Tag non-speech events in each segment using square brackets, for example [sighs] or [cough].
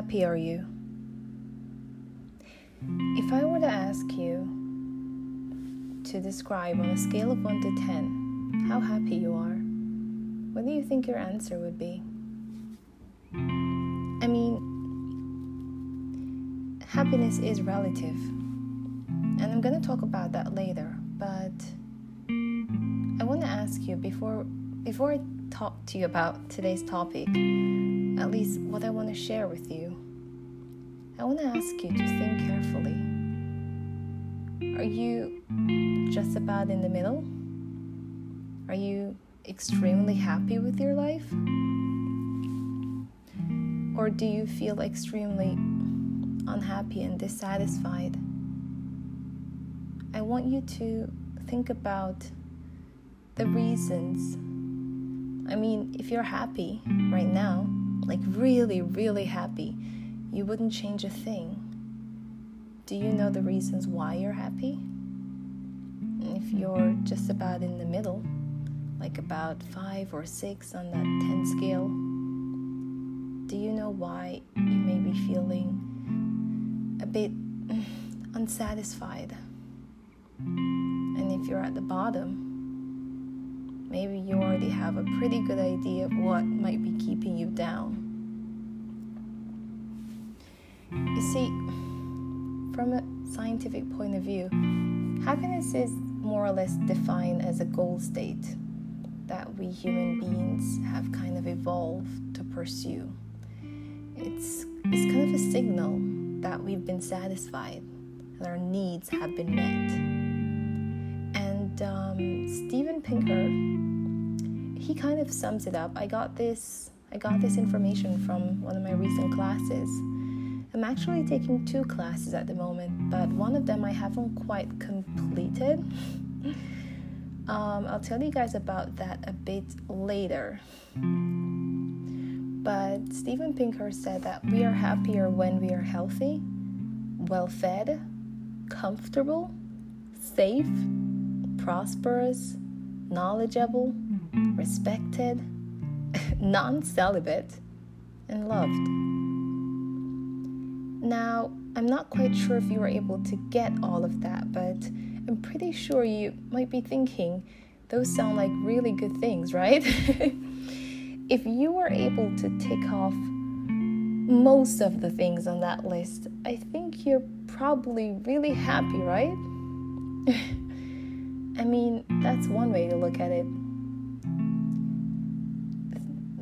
happy are you? If I were to ask you to describe on a scale of 1 to 10 how happy you are, what do you think your answer would be? I mean, happiness is relative, and I'm going to talk about that later, but I want to ask you before before I talk to you about today's topic, at least what I want to share with you, I want to ask you to think carefully. Are you just about in the middle? Are you extremely happy with your life? Or do you feel extremely unhappy and dissatisfied? I want you to think about the reasons I mean, if you're happy right now, like really, really happy, you wouldn't change a thing. Do you know the reasons why you're happy? If you're just about in the middle, like about five or six on that 10 scale, do you know why you may be feeling a bit [sighs] unsatisfied? And if you're at the bottom, maybe you already have a pretty good idea of what might be keeping you down. You see, from a scientific point of view, happiness is more or less defined as a goal state that we human beings have kind of evolved to pursue. It's, it's kind of a signal that we've been satisfied and our needs have been met um, Steven Pinker, he kind of sums it up. I got this. I got this information from one of my recent classes. I'm actually taking two classes at the moment, but one of them I haven't quite completed. [laughs] um, I'll tell you guys about that a bit later. But Steven Pinker said that we are happier when we are healthy, well fed, comfortable, safe, prosperous, knowledgeable, respected, [laughs] non celibate, and loved. Now, I'm not quite sure if you were able to get all of that, but I'm pretty sure you might be thinking those sound like really good things, [laughs] right? if you were able to tick off most of the things on that list, I think you're probably really happy, right? [laughs] I mean, that's one way to look at it.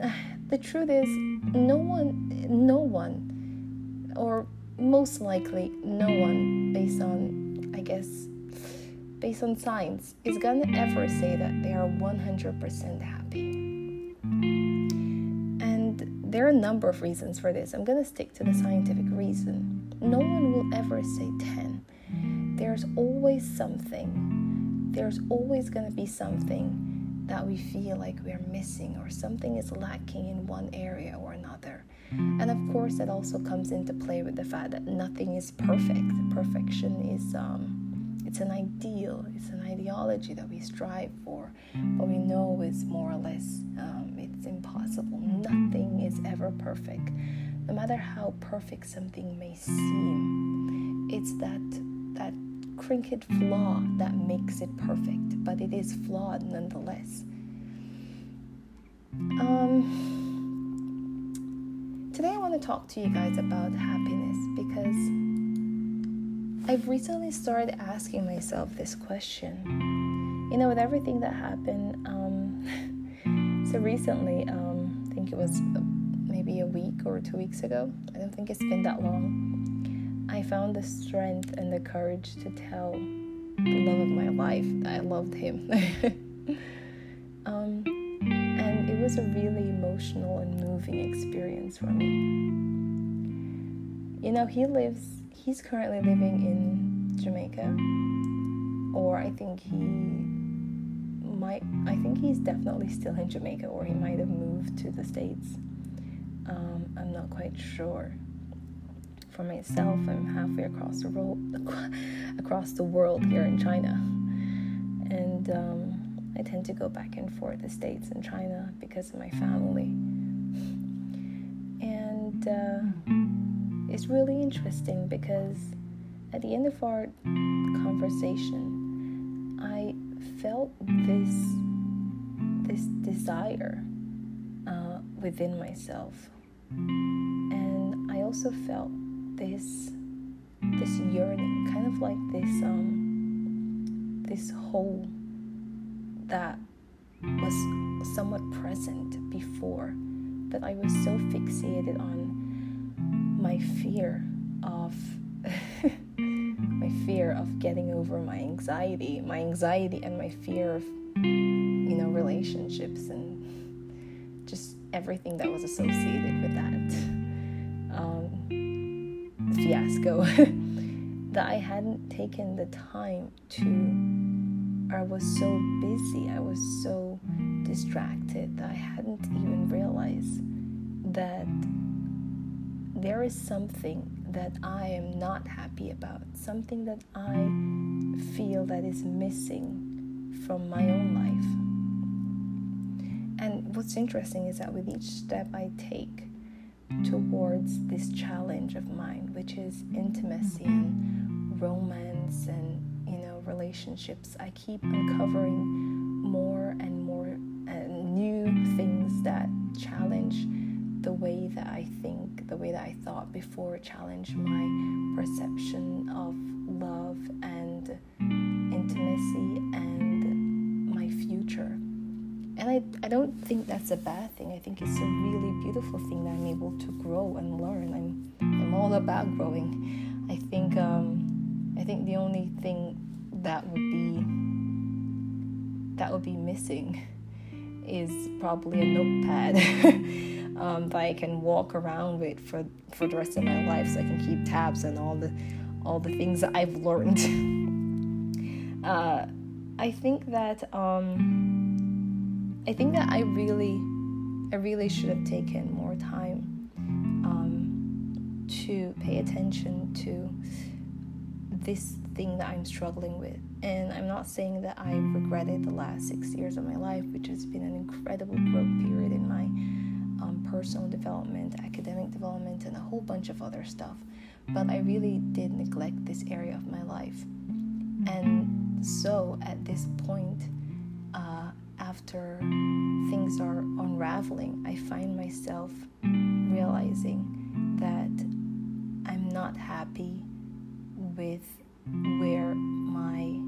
[sighs] The truth is, no one, no one, or most likely no one, based on, I guess, based on science, is gonna ever say that they are 100% happy. And there are a number of reasons for this. I'm gonna stick to the scientific reason. No one will ever say 10. There's always something there's always going to be something that we feel like we're missing or something is lacking in one area or another. And of course, that also comes into play with the fact that nothing is perfect. Perfection is um, it's an ideal, it's an ideology that we strive for, but we know it's more or less um, it's impossible. Nothing is ever perfect, no matter how perfect something may seem. It's that that cricket flaw that makes it perfect, but it is flawed nonetheless. Um, today, I want to talk to you guys about happiness because I've recently started asking myself this question. You know, with everything that happened, um, [laughs] so recently, um, I think it was maybe a week or two weeks ago. I don't think it's been that long I found the strength and the courage to tell the love of my life that I loved him. [laughs] um, and it was a really emotional and moving experience for me. You know, he lives, he's currently living in Jamaica, or I think he might, I think he's definitely still in Jamaica, or he might have moved to the States. Um, I'm not quite sure for myself. I'm halfway across the world, [laughs] across the world here in China, and um, I tend to go back and forth the States and China because of my family. And uh, it's really interesting because at the end of our conversation, I felt this this desire uh, within myself, and I also felt this this yearning, kind of like this um, this hole that was somewhat present before, but I was so fixated on my fear of [laughs] my fear of getting over my anxiety, my anxiety and my fear of you know relationships and just everything that was associated with that fiasco [laughs] that I hadn't taken the time to I was so busy I was so distracted that I hadn't even realized that there is something that I am not happy about, something that I feel that is missing from my own life. And what's interesting is that with each step I take towards this challenge of mine, which is intimacy and romance and you know relationships, I keep uncovering more and more uh, new things that challenge the way that I think, the way that I thought before, challenge my perception of love and intimacy and. And I, I don't think that's a bad thing. I think it's a really beautiful thing that I'm able to grow and learn. I'm, I'm all about growing. I think um, I think the only thing that would be that would be missing is probably a notepad. [laughs] um, that I can walk around with for for the rest of my life, so I can keep tabs on all the all the things that I've learned. [laughs] uh, I think that um, I think that I really I really should have taken more time um, to pay attention to this thing that I'm struggling with. And I'm not saying that I regretted the last six years of my life, which has been an incredible growth period in my um, personal development, academic development, and a whole bunch of other stuff. But I really did neglect this area of my life. And so at this point, after things are unraveling, I find myself realizing that I'm not happy with where my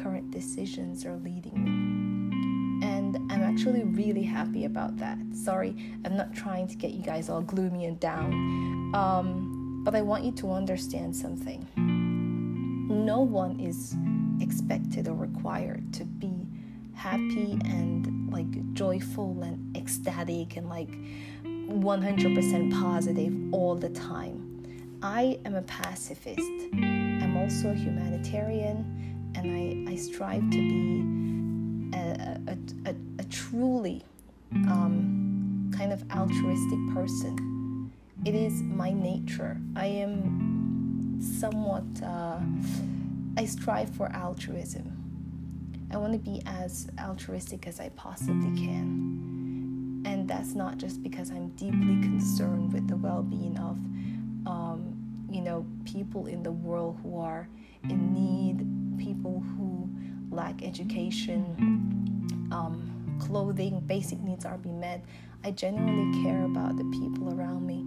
current decisions are leading me. And I'm actually really happy about that. Sorry, I'm not trying to get you guys all gloomy and down. Um, but I want you to understand something. No one is expected or required to be happy and like joyful and ecstatic and like 100% positive all the time. I am a pacifist. I'm also a humanitarian and I, I strive to be a, a, a, a truly um, kind of altruistic person. It is my nature. I am somewhat, uh, I strive for altruism. I want to be as altruistic as I possibly can. And that's not just because I'm deeply concerned with the well being of, um, you know, people in the world who are in need, people who lack education, um, clothing, basic needs are being met. I genuinely care about the people around me,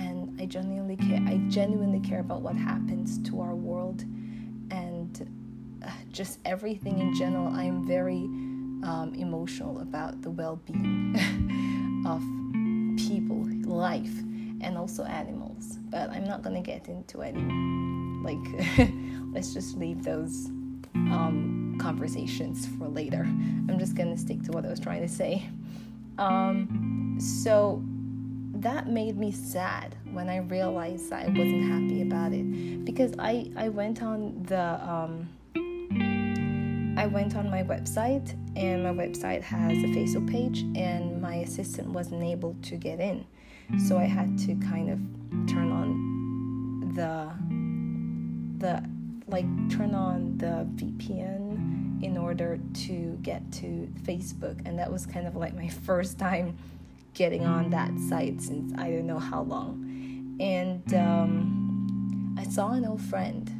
and I genuinely care. I genuinely care about what happens to our world, just everything in general. I am very um, emotional about the well-being [laughs] of people, life, and also animals. But I'm not gonna get into any like. [laughs] let's just leave those um, conversations for later. I'm just gonna stick to what I was trying to say. Um, so that made me sad when I realized that I wasn't happy about it because I I went on the um, I went on my website and my website has a Facebook page and my assistant wasn't able to get in, so I had to kind of turn on the the like turn on the VPN in order to get to Facebook, and that was kind of like my [laughs] first time getting on that site since I don't know how long. And um, I saw an old friend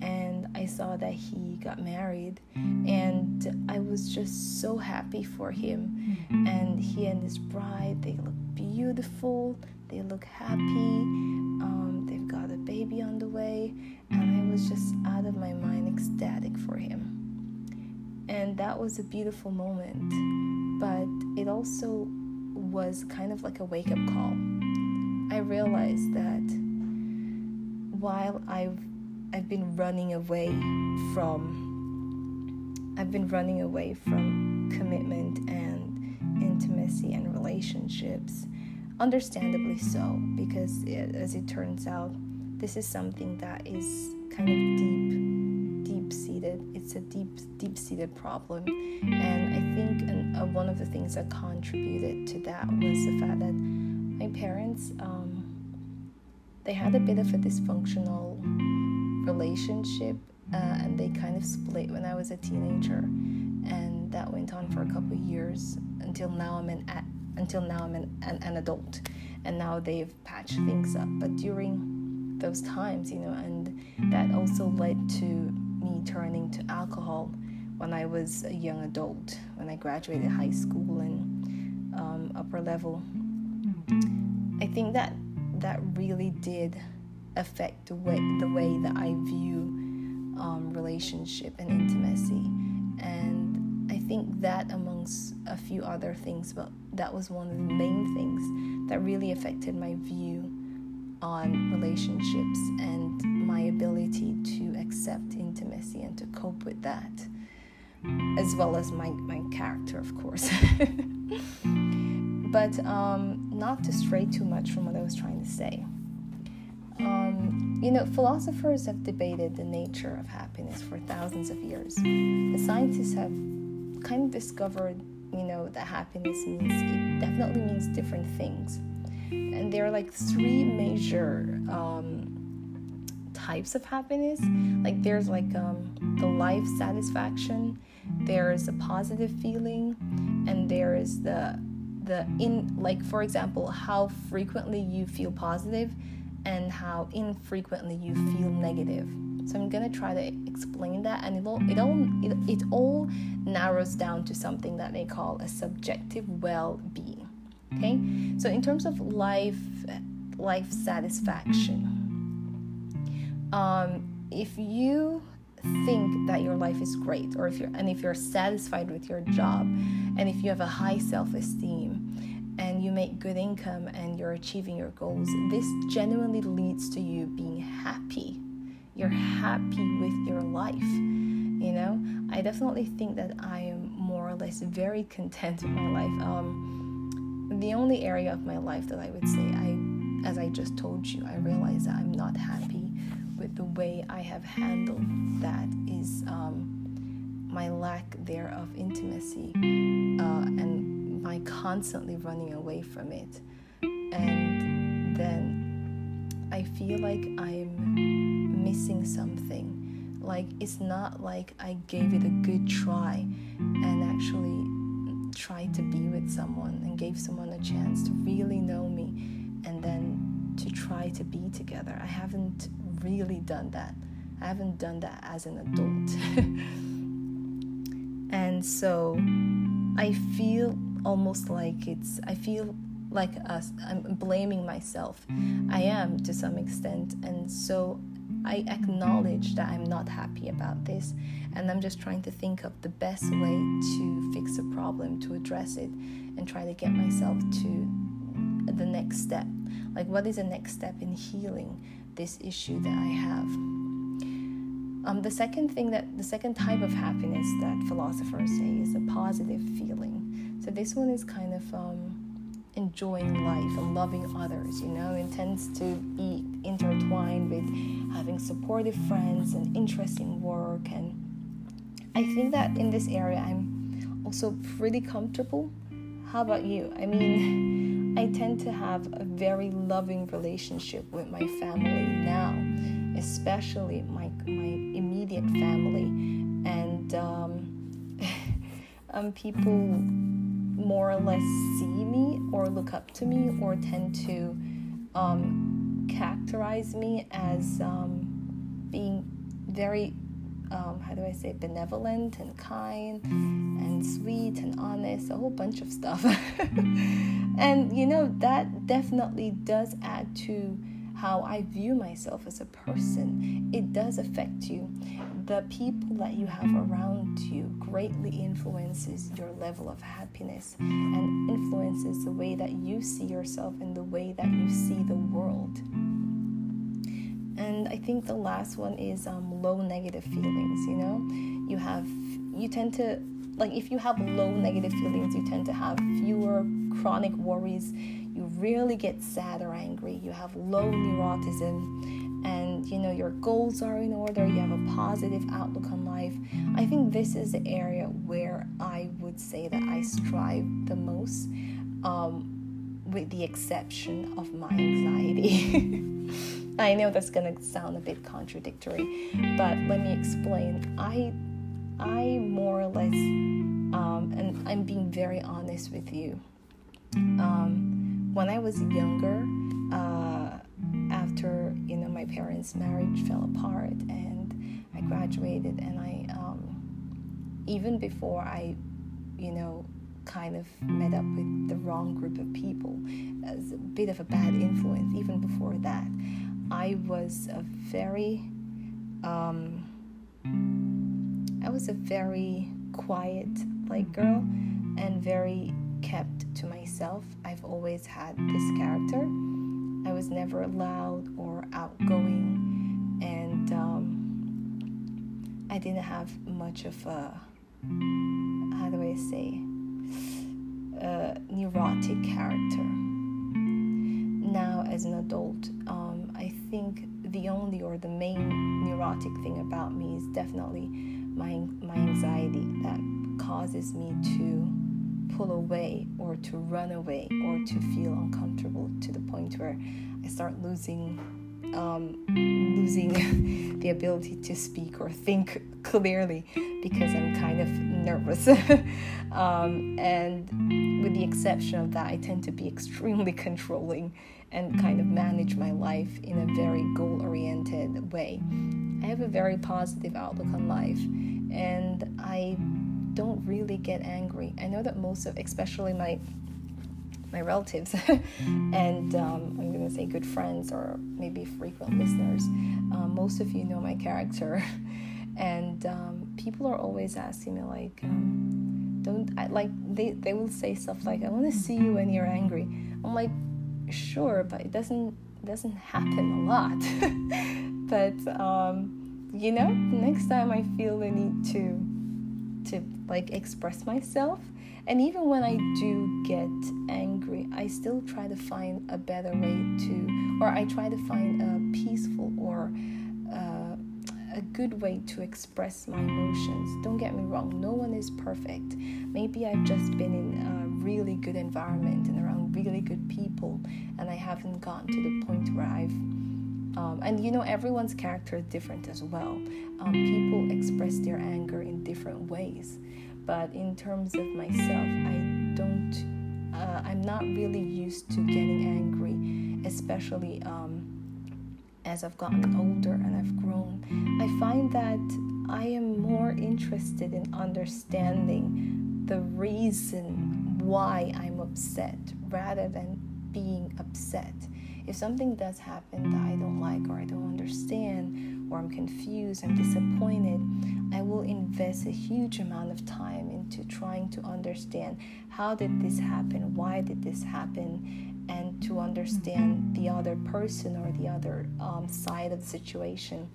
and I saw that he got married and I was just so happy for him. And he and his bride they look beautiful they look happy um, they've got a baby on the way and I was just out of my mind ecstatic for him. And that was a beautiful moment but it also was kind of like a wake-up call. I realized that while I've I've been running away from I've been running away from commitment and intimacy and relationships understandably so because it, as it turns out this is something that is kind of deep deep seated it's a deep deep seated problem. And I think an, one of the things that contributed to that was the fact that my parents um, they had a bit of a dysfunctional relationship uh, and they kind of split when I was a teenager and that went on for a couple years until now I'm an until now I'm an, an, an adult and now they've patched things up. But during those times you know and that also led to me turning to alcohol when I was a young adult when I graduated high school and um, upper level. I think that that really did affect the way the way that I view um, relationship and intimacy. And I think that amongst a few other things, but that was one of the main things that really affected my view on relationships and my ability to accept intimacy and to cope with that, as well as my, my character, of course. [laughs] but um, not to stray too much from what I was trying to say. Um, you know, philosophers have debated the nature of happiness for thousands of years. The scientists have kind of discovered, you know, that happiness means it definitely means different things, and there are like three major um, types of happiness. Like there's like um, the life satisfaction, there's a positive feeling, and there is the the in like for example how frequently you feel positive and how infrequently you feel negative. So I'm gonna try to explain that, and it all it all it, it all narrows down to something that they call a subjective well-being. Okay, so in terms of life life satisfaction, um, if you think that your life is great, or if you're and if you're satisfied with your job, and if you have a high self-esteem, and you make good income and you're achieving your goals, this genuinely leads to you being happy. You're happy with your life. You know, I definitely think that I am more or less very content with my life. Um, the only area of my life that I would say I, as I just told you, I realize that I'm not happy with the way I have handled that is um, my lack there of intimacy my constantly running away from it. And then I feel like I'm missing something. Like it's not like I gave it a good try and actually tried to be with someone and gave someone a chance to really know me and then to try to be together. I haven't really done that. I haven't done that as an adult. [laughs] and so I feel almost like it's I feel like us I'm blaming myself. I am to some extent and so I acknowledge that I'm not happy about this and I'm just trying to think of the best way to fix a problem, to address it and try to get myself to the next step. Like what is the next step in healing this issue that I have? Um, the second thing that the second type of happiness that philosophers say is a positive feeling so this one is kind of um, enjoying life and loving others, you know, it tends to be intertwined with having supportive friends and interesting work. And I think that in this area, I'm also pretty comfortable. How about you? I mean, I tend to have a very loving relationship with my family now, especially my, my immediate family. And um, [laughs] um, people more or less see me or look up to me or tend to um, characterize me as um, being very um, how do I say benevolent and kind and sweet and honest, a whole bunch of stuff. [laughs] and you know, that definitely does add to how I view myself as a person. It does affect you. The people that you have around you greatly influences your level of happiness and influences the way that you see yourself and the way that you see the world. And I think the last one is um, low negative feelings. You know, you have, you tend to, like, if you have low negative feelings, you tend to have fewer chronic worries. You rarely get sad or angry. You have low neuroticism, and you know, your goals are in order. You have a positive outlook on life. I think this is the area where I would say that I strive the most. Um, with the exception of my anxiety. [laughs] I know that's gonna sound a bit contradictory, but let me explain. I I more or less, um, and I'm being very honest with you. Um, when I was younger, uh, after you know my parents' marriage fell apart and I graduated, and I um, even before I, you know, kind of met up with the wrong group of people as a bit of a bad influence. Even before that, I was a very, um, I was a very quiet like girl and very kept to myself. I've always had this character. I was never loud or outgoing, and um, I didn't have much of a how do I say a neurotic character. Now, as an adult, um, I think the only or the main neurotic thing about me is definitely my my anxiety that causes me to pull away or to run away or to feel uncomfortable to the point where I start losing um, losing [laughs] the ability to speak or think clearly because I'm kind of nervous. [laughs] um, and with the exception of that, I tend to be extremely [laughs] controlling and kind of manage my life in a very goal oriented way. I have a very positive outlook on life and I don't really get angry. I know that most of, especially my my relatives [laughs] and um, I'm going to say good friends or maybe frequent listeners. Um, most of you know my character, [laughs] and um, people are always asking me like, um, "Don't I, like?" They they will say stuff like, "I want to see you when you're angry." I'm like, "Sure," but it doesn't doesn't happen a lot. [laughs] but um, you know, next time I feel the need to to like express myself and even when I do get angry, I still try to find a better way to, or I try to find a peaceful or uh, a good way to express my emotions. Don't get me wrong, no one is perfect. Maybe I've just been in a really good environment and around really good people, and I haven't gotten to the point where I've um, and you know, everyone's character is different as well. Um, people express their anger in different ways but in terms of myself, I don't, uh, I'm not really used to getting angry, especially um, as I've gotten older and I've grown. I find that I am more interested in understanding the reason why I'm upset rather than being upset. If something does happen that I don't like or I don't understand, or I'm confused, I'm disappointed, I will invest a huge amount of time into trying to understand how did this happen, why did this happen, and to understand the other person or the other um, side of the situation.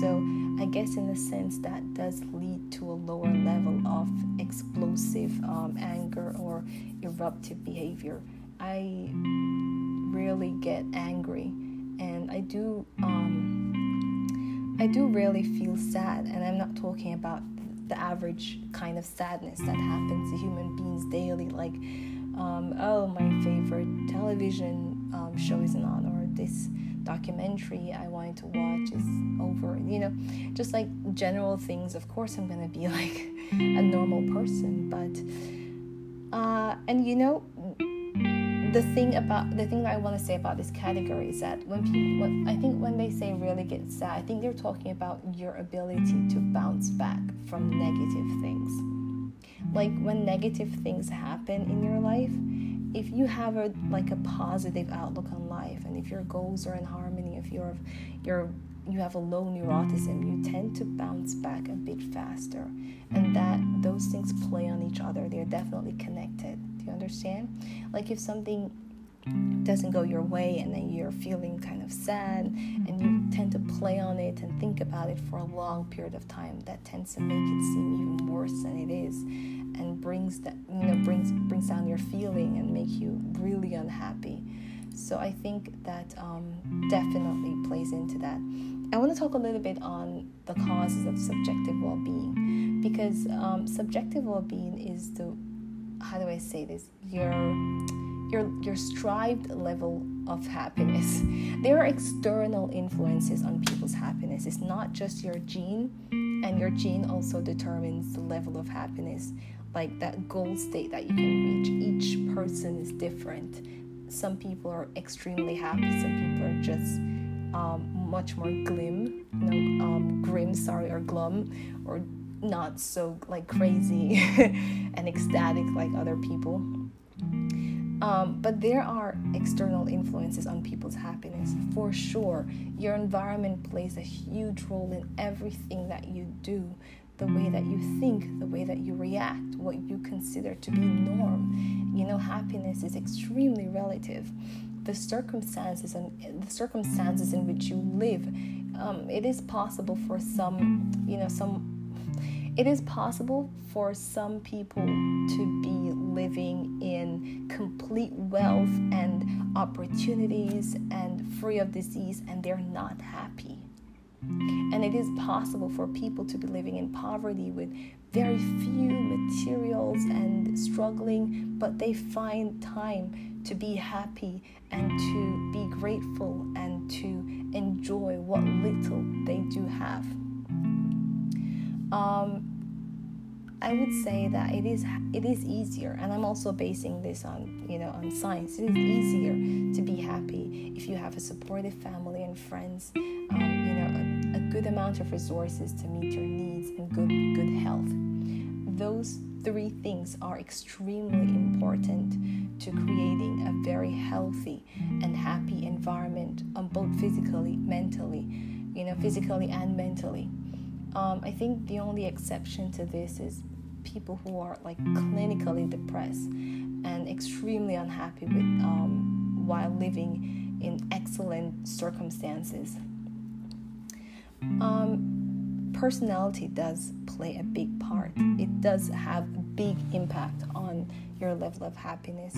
So, I guess in a sense, that does lead to a lower level of explosive um, anger or eruptive behavior. I rarely get angry, and I do. Um, I do rarely feel sad, and I'm not talking about the average kind of sadness that happens to human beings daily, like, um, oh, my favorite television um, show isn't on, or this documentary I wanted to watch is over, you know, just like general things. Of course, I'm gonna be [laughs] like a normal person, but. Uh, and you know the thing about the thing that I want to say about this category is that when people, when, I think when they say really get sad, I think they're talking about your ability to bounce back from negative things. Like when negative things happen in your life, if you have a like a positive outlook on life, and if your goals are in harmony, if you're you're you have a low neuroticism, you tend to bounce back a bit faster, and that those things play on each other. They're definitely connected you understand? Like if something doesn't go your way and then you're feeling kind of sad and you tend to play on it and think about it for a long period of time that tends to make it seem even worse than it is and brings that you know brings brings down your feeling and make you really unhappy so i think that um, definitely plays into that i want to talk a little bit on the causes of subjective well-being because um, subjective well-being is the how do I say this? Your your your strived level of happiness. [laughs] There are external influences on people's happiness. It's not just your gene, and your gene also determines the level of happiness, like that goal state that you can reach. Each person is different. Some people are extremely happy. Some people are just um, much more glim, um, grim, sorry, or glum, or not so like crazy [laughs] and ecstatic like other people. Um, but there are external influences on people's happiness for sure. Your environment plays a huge role in everything that you do the way that you think, the way that you react, what you consider to be norm. You know, happiness is extremely relative. The circumstances and the circumstances in which you live, um, it is possible for some, you know, some it is possible for some people to be living in complete wealth and opportunities and free of disease, and they're not happy. And it is possible for people to be living in poverty with very few materials and struggling, but they find time to be happy and to be grateful and to enjoy what little they do have. Um, I would say that it is it is easier, and I'm also basing this on you know on science. It is easier to be happy if you have a supportive family and friends, um, you know, a, a good amount of resources to meet your needs and good good health. Those three things are extremely important to creating a very healthy and happy environment, um, both physically, mentally, you know, physically and mentally. Um, I think the only exception to this is people who are like clinically depressed and extremely unhappy with um, while living in excellent circumstances. Um, personality does play a big part. It does have a big impact on your level of happiness.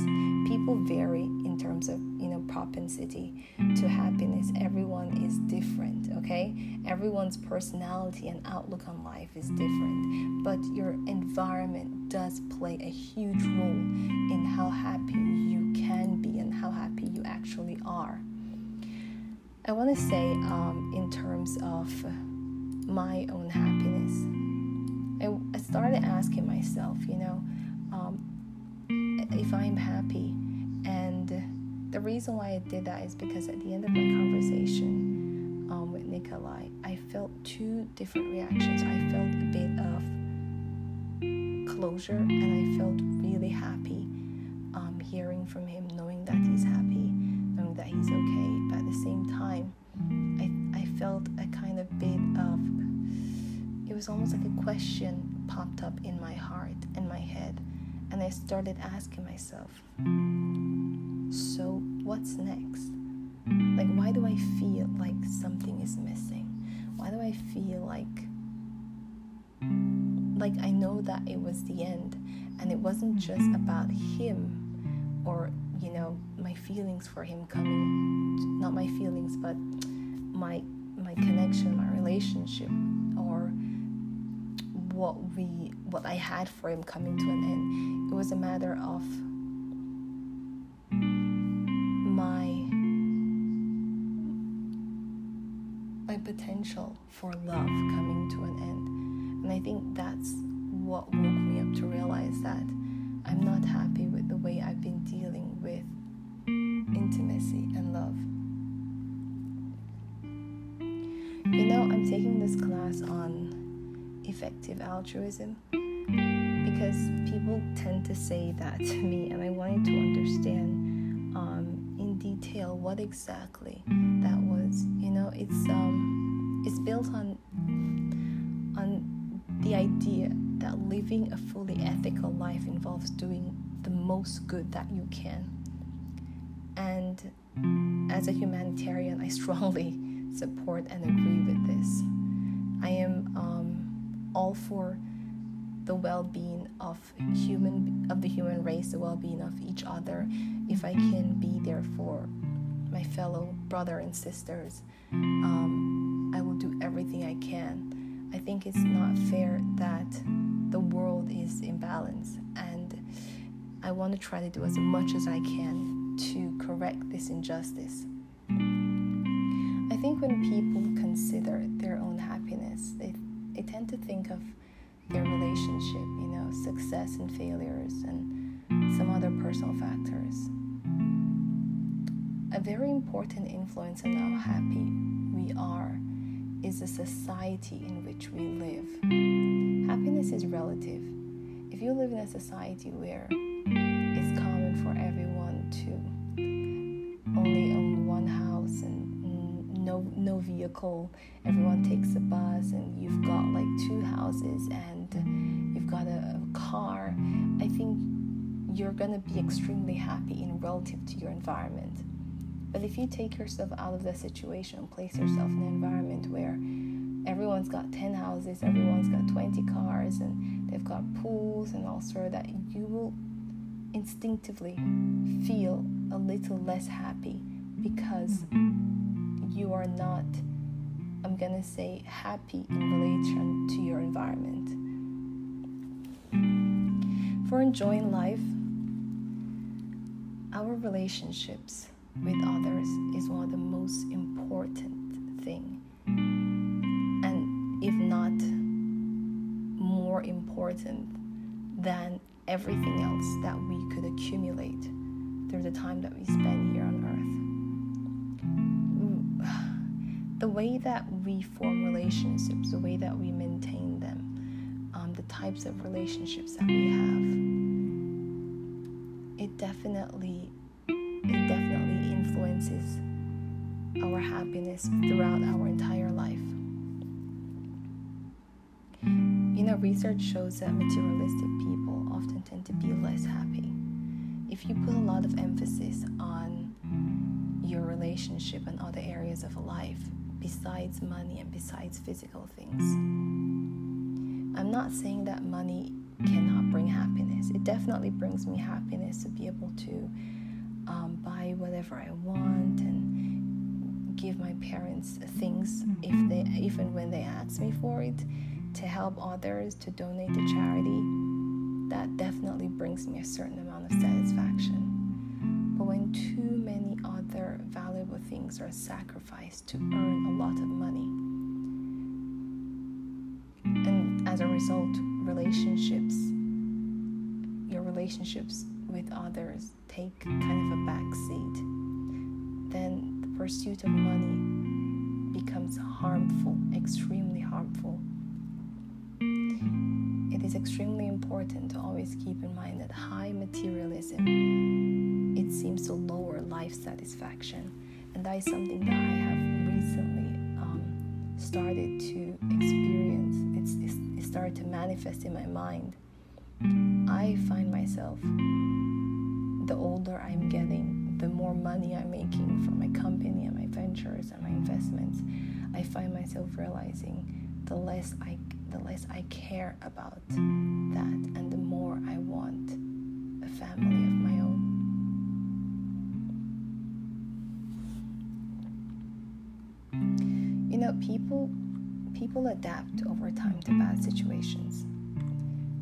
People vary in terms of, you know, propensity to happiness. Everyone is different, okay? Everyone's personality and outlook on life is different, but your environment does play a huge role in how happy you can be and how happy you actually are. I want to say, um, in terms of my own happiness, I, I started asking myself, you know, if I'm happy. And the reason why I did that is because at the end of my conversation um, with Nikolai, I felt two different reactions. I felt a bit of closure and I felt really happy um, hearing from him, knowing that he's happy, knowing that he's okay. But at the same time, I, I felt a kind of bit of, it was almost like a question popped up in my heart and my head and I started asking myself, so what's next? Like, why do I feel like something is missing? Why do I feel like like I know that it was the end and it wasn't just about him or you know my feelings for him coming not my feelings but my my connection my relationship or what we what I had for him coming to an end. It was a matter of my my potential for love coming to an end. And I think that's what woke me up to realize that I'm not happy with the way I've been dealing with intimacy and love. You know, I'm taking this class on effective altruism because people tend to say that to me, and I wanted to understand um, in detail what exactly that was. You know, it's um, it's built on on the idea that living a fully ethical life involves doing the most good that you can. And as a humanitarian, I [laughs] strongly support and agree with this. I am um, all for the well-being of human of the human race, the well-being of each other. If I can be there for my fellow brother and sisters, um, I will do everything I can. I think it's not fair that the world is in balance, and I want to try to do as much as I can to correct this injustice. I think when people consider their own happiness, they, they tend to think of their relationship, you know, success and failures, and some other personal factors. A very important influence on how happy we are is the society in which we live. Happiness is relative. If you live in a society where it's common for everyone to only no no vehicle, everyone takes a bus and you've got like two houses and you've got a car, I think you're going to be extremely happy in relative to your environment. But if you take yourself out of the situation, and place yourself in an environment where everyone's got 10 houses, everyone's got 20 cars, and they've got pools and all sort of that, you will instinctively feel a little less happy because you are not, I'm gonna say, happy in relation to your environment. For enjoying life, our relationships with others is one of the most important thing and if not more important than everything else that we could accumulate through the time that we spend here on earth way that we form relationships the way that we maintain them um, the types of relationships that we have it definitely it definitely influences our happiness throughout our entire life. You know, research shows that materialistic people often tend to be less happy. If you put a lot of emphasis on your relationship and other areas of life besides money and besides physical things, I'm not saying that money cannot bring happiness. It definitely brings me happiness to be able to um, buy whatever I want and give my parents things if they even when they ask me for it to help others to donate to charity. That definitely brings me a certain amount of satisfaction. But when too many other valuable things are sacrificed to earn a lot of money. And as a result relationships your relationships with others take kind of a back seat, then the pursuit of money becomes harmful, extremely harmful. It is extremely important to always keep in mind that high materialism it seems to lower life satisfaction, and that is something that I have recently um, started to experience. It's, it's, it started to manifest in my mind. I find myself the older I'm getting, the more money I'm making from my company and my ventures and my investments, I find myself realizing the less I the less I care about that and the more I want a family of people people adapt over time to bad situations.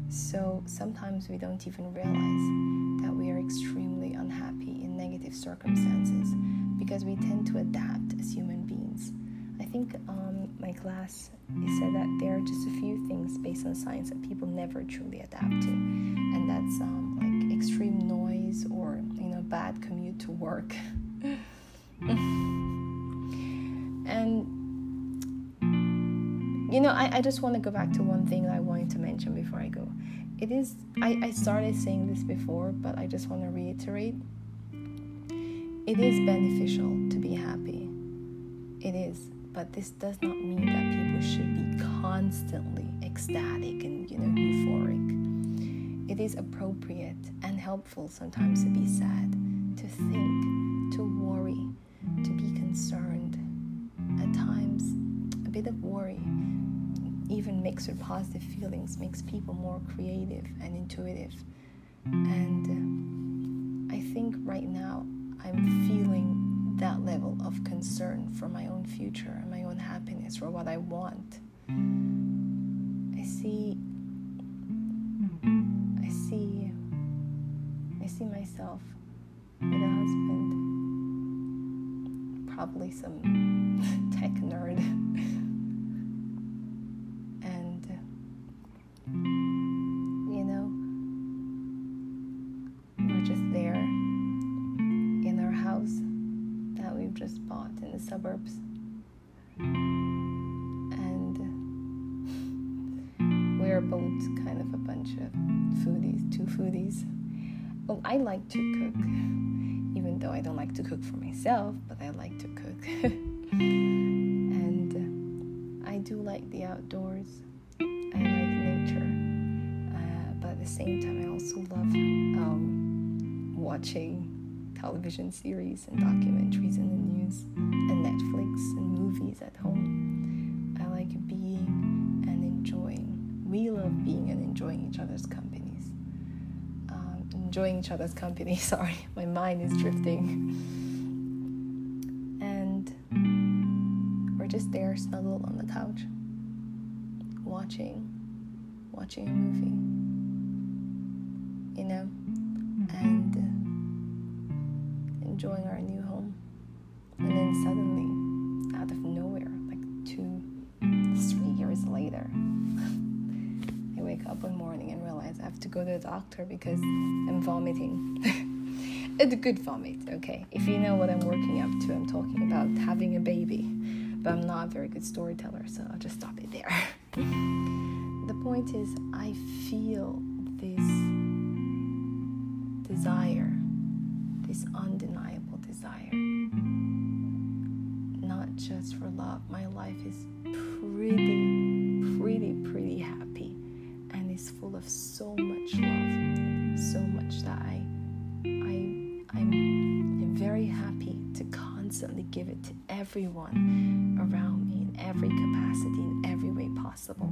So sometimes we don't even realize that we are extremely unhappy in negative circumstances because we tend to adapt as human beings. I think um, my class said that there are just a few things based on science that people never truly adapt to, and that's um, like extreme noise or you know bad commute to work. [laughs] I, I just want to go back to one thing that I wanted to mention before I go. It is, I, I started saying this before, but I just want to reiterate. It is beneficial to be happy. It is. But this does not mean that people should be constantly ecstatic and, you know, euphoric. It is appropriate and helpful sometimes to be sad, to think, to worry, to be concerned. At times, a bit of worry even mixed with positive feelings makes people more creative and intuitive. And uh, I think right now I'm feeling that level of concern for my own future and my own happiness, for what I want. I see, I see, I see myself with a husband, probably some [laughs] tech nerd. Suburbs. And [laughs] we're both kind of a bunch of foodies, two foodies. Well, I like to cook, even though I don't like to cook for myself, but I like to cook. [laughs] and I do like the outdoors. I like nature. Uh, but at the same time, I also love um, watching television series and documentaries in the news and Netflix and movies at home. I like being and enjoying. We love being and enjoying each other's companies. Um, enjoying each other's company. [laughs] Sorry, my mind is drifting. And we're just there, snuggled on the couch, watching, watching a movie. You know, go to the doctor because I'm vomiting. [laughs] it's a good vomit, okay? If you know what I'm working up to, I'm talking about having a baby. But I'm not a very good storyteller, so I'll just stop it there. [laughs] the point is, I feel this desire this undeniable desire. Not just for love. My life is pretty, of so much love, so much that I, I, I'm very happy to constantly give it to everyone around me in every capacity, in every way possible.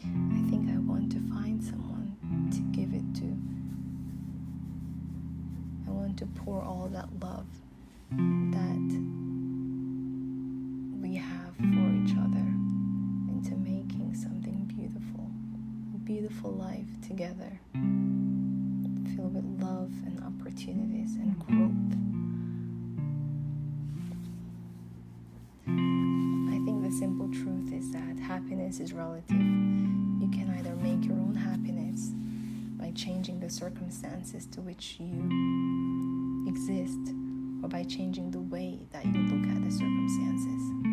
I think I want to find someone to give it to I want to pour all that love together, filled with love and opportunities and growth. I think the simple truth is that happiness is relative. You can either make your own happiness by changing the circumstances to which you exist or by changing the way that you look at the circumstances.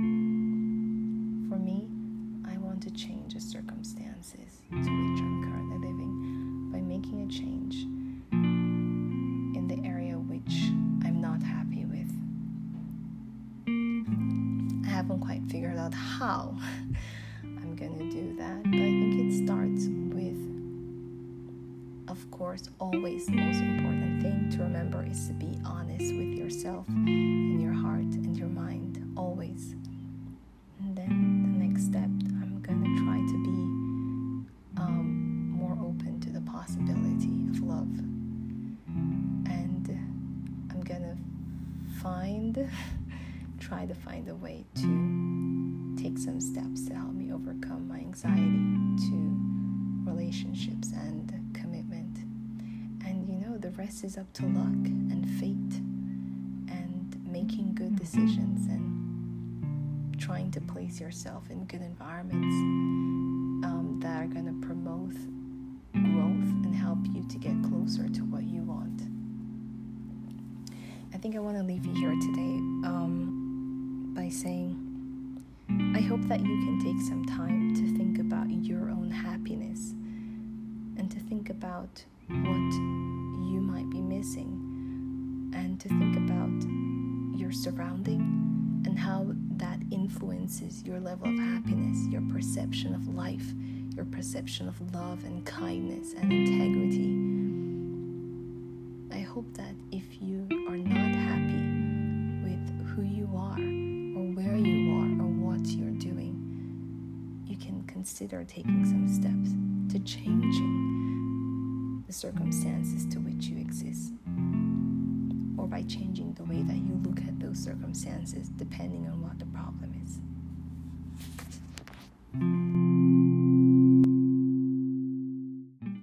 Trying to place yourself in good environments um, that are going to promote growth and help you to get closer to what you want. I think I want to leave you here today um, by saying I hope that you can take some time to think about your own happiness and to think about what you might be missing and to think about your surrounding and how that influences your level of happiness, your perception of life, your perception of love and kindness and integrity. I hope that if you are not happy with who you are or where you are or what you're doing, you can consider taking some steps to changing the circumstances to which you exist by changing the way that you look at those circumstances depending on what the problem is.